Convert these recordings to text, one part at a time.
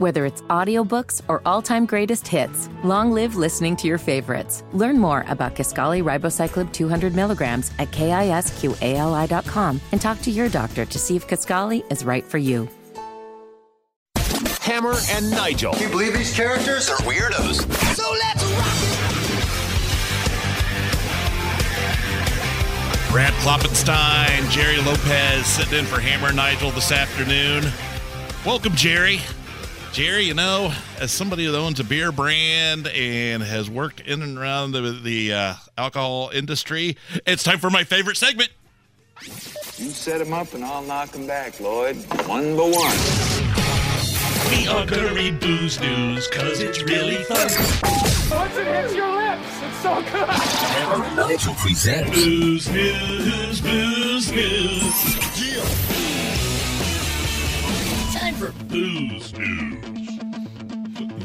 Whether it's audiobooks or all-time greatest hits, long live listening to your favorites. Learn more about Kisqali ribociclib 200 milligrams at kisqali.com and talk to your doctor to see if Kisqali is right for you. Hammer and Nigel. Can you believe these characters are weirdos? So let's rock Brad Kloppenstein, Jerry Lopez sitting in for Hammer and Nigel this afternoon. Welcome, Jerry. Jerry, you know, as somebody that owns a beer brand and has worked in and around the, the uh, alcohol industry, it's time for my favorite segment. You set him up and I'll knock him back, Lloyd. One by one. We are gonna read booze news, cause it's really fun. Once it hits your lips, it's so good. Hammer and Nigel presents Booze news, booze news. For booze news.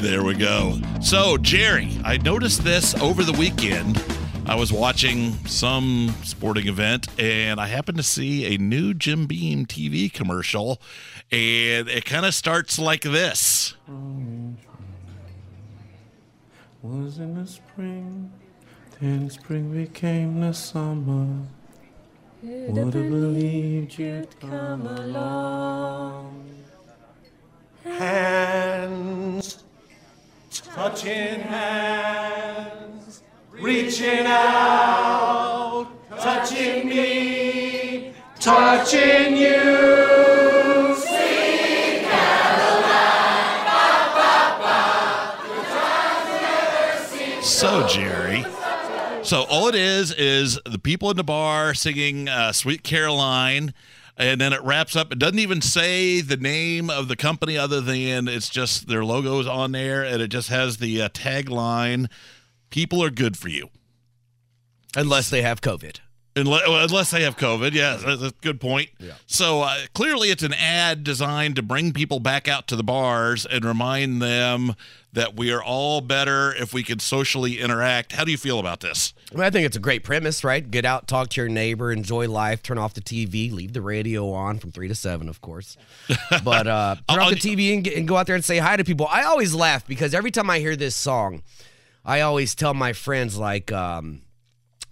There we go. So, Jerry, I noticed this over the weekend. I was watching some sporting event and I happened to see a new Jim Beam TV commercial, and it kind of starts like this. Was in the spring, then spring became the summer. Would have believed you'd come along. Hands, touching hands, reaching out, touching me, touching you. So, Jerry. So, all it is is the people in the bar singing uh, Sweet Caroline, and then it wraps up. It doesn't even say the name of the company other than it's just their logos on there, and it just has the uh, tagline People are good for you. Unless they have COVID. Unless, unless they have COVID. Yeah, that's a good point. So uh, clearly, it's an ad designed to bring people back out to the bars and remind them that we are all better if we can socially interact. How do you feel about this? I, mean, I think it's a great premise, right? Get out, talk to your neighbor, enjoy life, turn off the TV, leave the radio on from three to seven, of course. But uh, turn off the TV and, get, and go out there and say hi to people. I always laugh because every time I hear this song, I always tell my friends, like, um,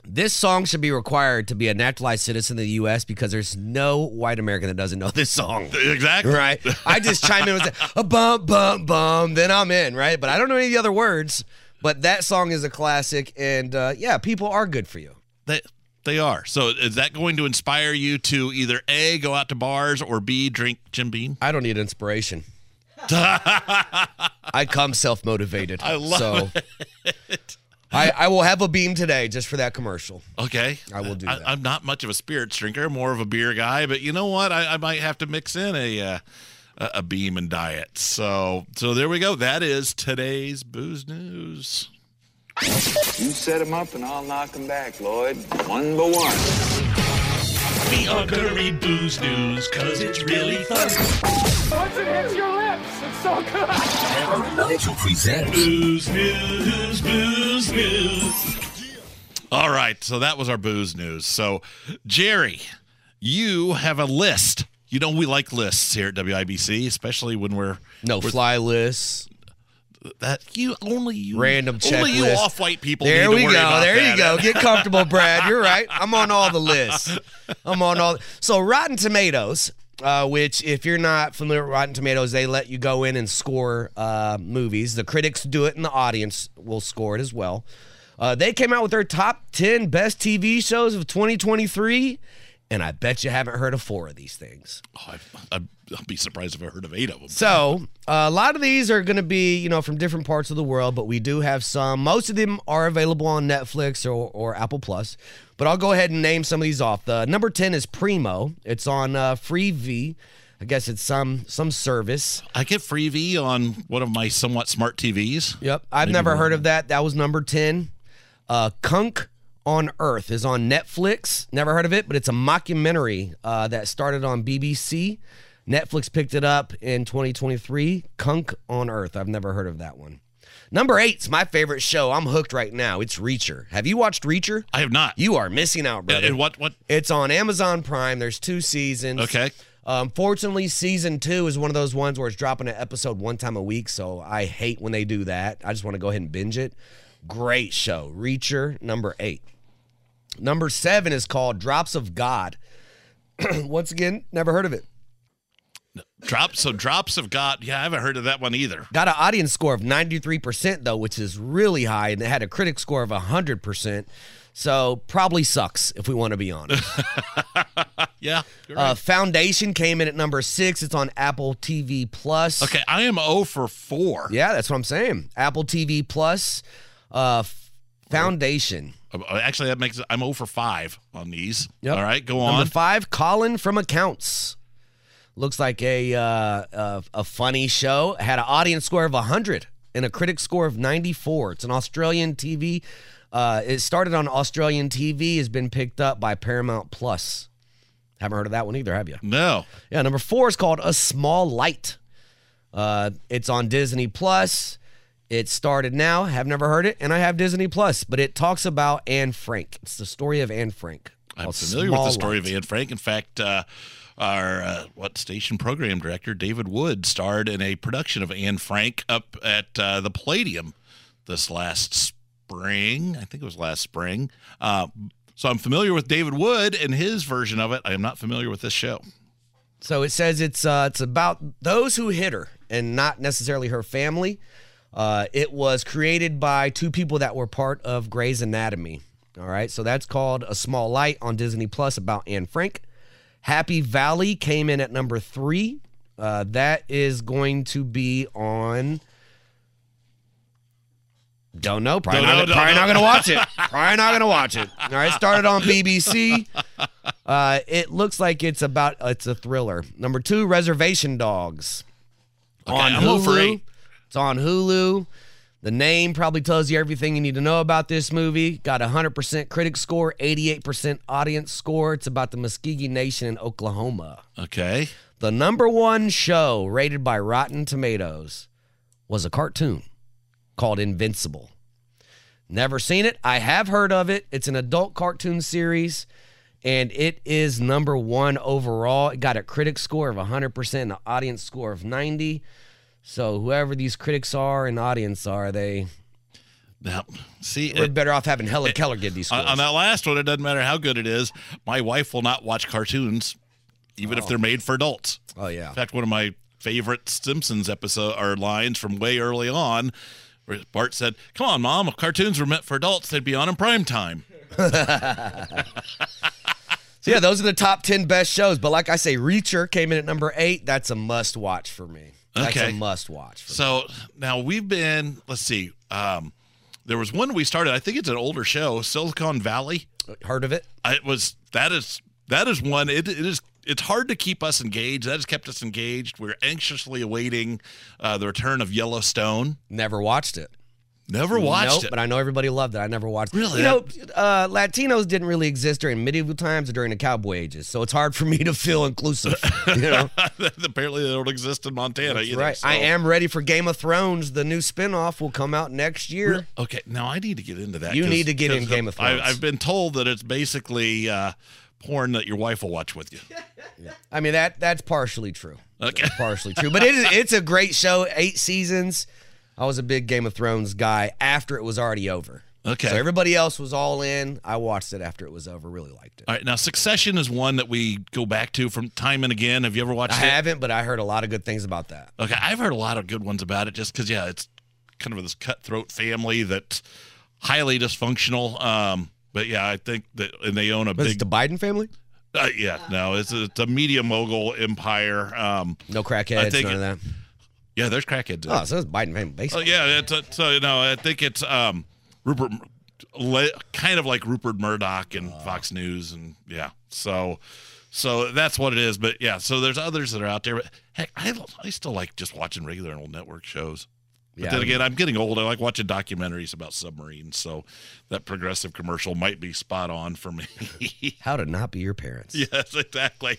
this song should be required to be a naturalized citizen of the U.S. because there's no white American that doesn't know this song. Exactly. Right? I just chime in with a bum, bum, bum, then I'm in, right? But I don't know any of the other words. But that song is a classic. And uh, yeah, people are good for you. They, they are. So is that going to inspire you to either A, go out to bars, or B, drink Jim Beam? I don't need inspiration. I come self motivated. I love so it. I, I will have a beam today just for that commercial. Okay. I will do I, that. I'm not much of a spirits drinker, more of a beer guy, but you know what? I, I might have to mix in a uh, a a beam and diet. So so there we go. That is today's booze news. You set him up and I'll knock him back, Lloyd. One by one. We are gonna read booze news, cause it's really fun. Once it hits your lips, it's so good. Hammer and Nigel presents Booze news, booze news. All right. So that was our booze news. So Jerry, you have a list. You know we like lists here at WIBC, especially when we're No we're- fly lists. that you only you Random only you off white people. There need to we worry go. about There that. you go. Get comfortable, Brad. You're right. I'm on all the lists. I'm on all. So Rotten Tomatoes, uh, which if you're not familiar with Rotten Tomatoes, they let you go in and score uh, movies. The critics do it, and the audience will score it as well. Uh, they came out with their top 10 best TV shows of 2023, and I bet you haven't heard of four of these things. Oh, I, I, I'll be surprised if I heard of eight of them. So uh, a lot of these are going to be, you know, from different parts of the world, but we do have some. Most of them are available on Netflix or, or Apple Plus. But I'll go ahead and name some of these off. The number ten is Primo. It's on uh, Freevee. I guess it's some some service. I get Freevee on one of my somewhat smart TVs. Yep, I've Maybe never heard of that. That was number ten. Uh, Cunk on Earth is on Netflix. Never heard of it, but it's a mockumentary uh, that started on BBC. Netflix picked it up in 2023. Cunk on Earth. I've never heard of that one. Number eight's my favorite show. I'm hooked right now. It's Reacher. Have you watched Reacher? I have not. You are missing out, brother. And what what? It's on Amazon Prime. There's two seasons. Okay. Um, Unfortunately, season two is one of those ones where it's dropping an episode one time a week, so I hate when they do that. I just want to go ahead and binge it. Great show. Reacher, number eight. Number seven is called Drops of God. Once again, never heard of it. Drops. So drops have got. Yeah, I haven't heard of that one either. Got an audience score of 93%, though, which is really high, and it had a critic score of 100%. So probably sucks, if we want to be honest. Yeah. you're uh. Foundation came in at number six. It's on Apple TV Plus. okay, I am 0 for four. Yeah, that's what I'm saying. Apple TV Plus. Uh, Foundation. Uh, Actually, that makes it. I'm 0 for five on these. Yep. All right, go on. Number five, Colin from Accounts. Looks like a uh, a, a funny show. Had an audience score of 100 and a critic score of 94. It's an Australian TV. Uh, it started on Australian TV. Has been picked up by Paramount Plus. Haven't heard of that one either, have you? No. Yeah, number four is called A Small Light. Uh, it's on Disney Plus. It started now. Have never heard it, and I have Disney Plus. But it talks about Anne Frank. It's the story of Anne Frank. I'm familiar with the story Light. of Anne Frank. In fact, uh, our uh, what station program director David Wood starred in a production of Anne Frank up at uh, the Palladium this last spring. I think it was last spring. Uh, so I'm familiar with David Wood and his version of it. I am not familiar with this show. So it says it's uh, it's about those who hit her and not necessarily her family. Uh, it was created by two people that were part of Grey's Anatomy. All right, so that's called A Small Light on Disney Plus about Anne Frank. Happy Valley came in at number three. Uh, that is going to be on. Don't know. Probably, Don't not, know, probably know. not going to watch it. Probably not going to watch it. All right, started on BBC. Uh, it looks like it's about it's a thriller. Number two, Reservation Dogs. Okay, on I'm Hulu. It's on Hulu. The name probably tells you everything you need to know about this movie. Got a 100% critic score, 88% audience score. It's about the Muskogee Nation in Oklahoma. Okay. The number one show rated by Rotten Tomatoes was a cartoon called Invincible. Never seen it. I have heard of it. It's an adult cartoon series, and it is number one overall. It got a critic score of 100% and an audience score of 90. So whoever these critics are and audience are, they Now, see, we're it- better off having Helen Keller give these on, scores. on that last one, it doesn't matter how good it is. My wife will not watch cartoons, even if oh. they're made for adults. oh yeah. In fact, one of my favorite Simpsons episode or lines from way early on, where Bart said, "Come on, mom, if cartoons were meant for adults, they'd be on in prime time." So yeah, those are the top 10 best shows. But like I say, Reacher came in at number eight. That's a must watch for me. That's Okay. a must watch. For me. So now we've been. Let's see. Um, there was one we started. I think it's an older show, Silicon Valley. Heard of it? It was that is that is one. It, it is. It's hard to keep us engaged. That has kept us engaged. We're anxiously awaiting uh, the return of Yellowstone. Never watched it. Never watched Nope, it. But I know everybody loved it. I never watched Really? it. You know, uh, Latinos didn't really exist during medieval times or during the cowboy ages. So it's hard for me to feel inclusive. You know? Apparently, they don't exist in Montana That's either. right. so- I am ready for Game of Thrones. The new spinoff will come out next year. Okay, now I need to get into that. You need to get in Game of Thrones. I've been told that it's basically uh, porn that your wife will watch with you. yeah. I mean that that's partially true. Okay. partially true. But it is it's a great show. Eight seasons. I was a big Game of Thrones guy after it was already over. Okay. So everybody else was all in. I watched it after it was over. Really liked it. All right, now Succession is one that we go back to from time and again. Have you ever watched I it? I haven't, but I heard a lot of good things about that. Okay, I've heard a lot of good ones about it just because, yeah, it's kind of this cutthroat family that's highly dysfunctional. Um, but yeah, I think that, and they own a But big, the Biden family? uh, yeah, no, it's a, it's a media mogul empire. Um, No I crackheads, think none it- of that. Yeah, there's crackheads. Oh, so it's Biden family. Oh Basically. yeah, it's so you know I think it's um Rupert, le, kind of like Rupert Murdoch and Fox News, and yeah, so so that's what it is. But yeah, so there's others that are out there. But heck, I I still like just watching regular old network shows. But Yeah. then again, I'm getting old. I like watching documentaries about submarines, so that progressive commercial might be spot on for me. How to not be your parents. yes, exactly.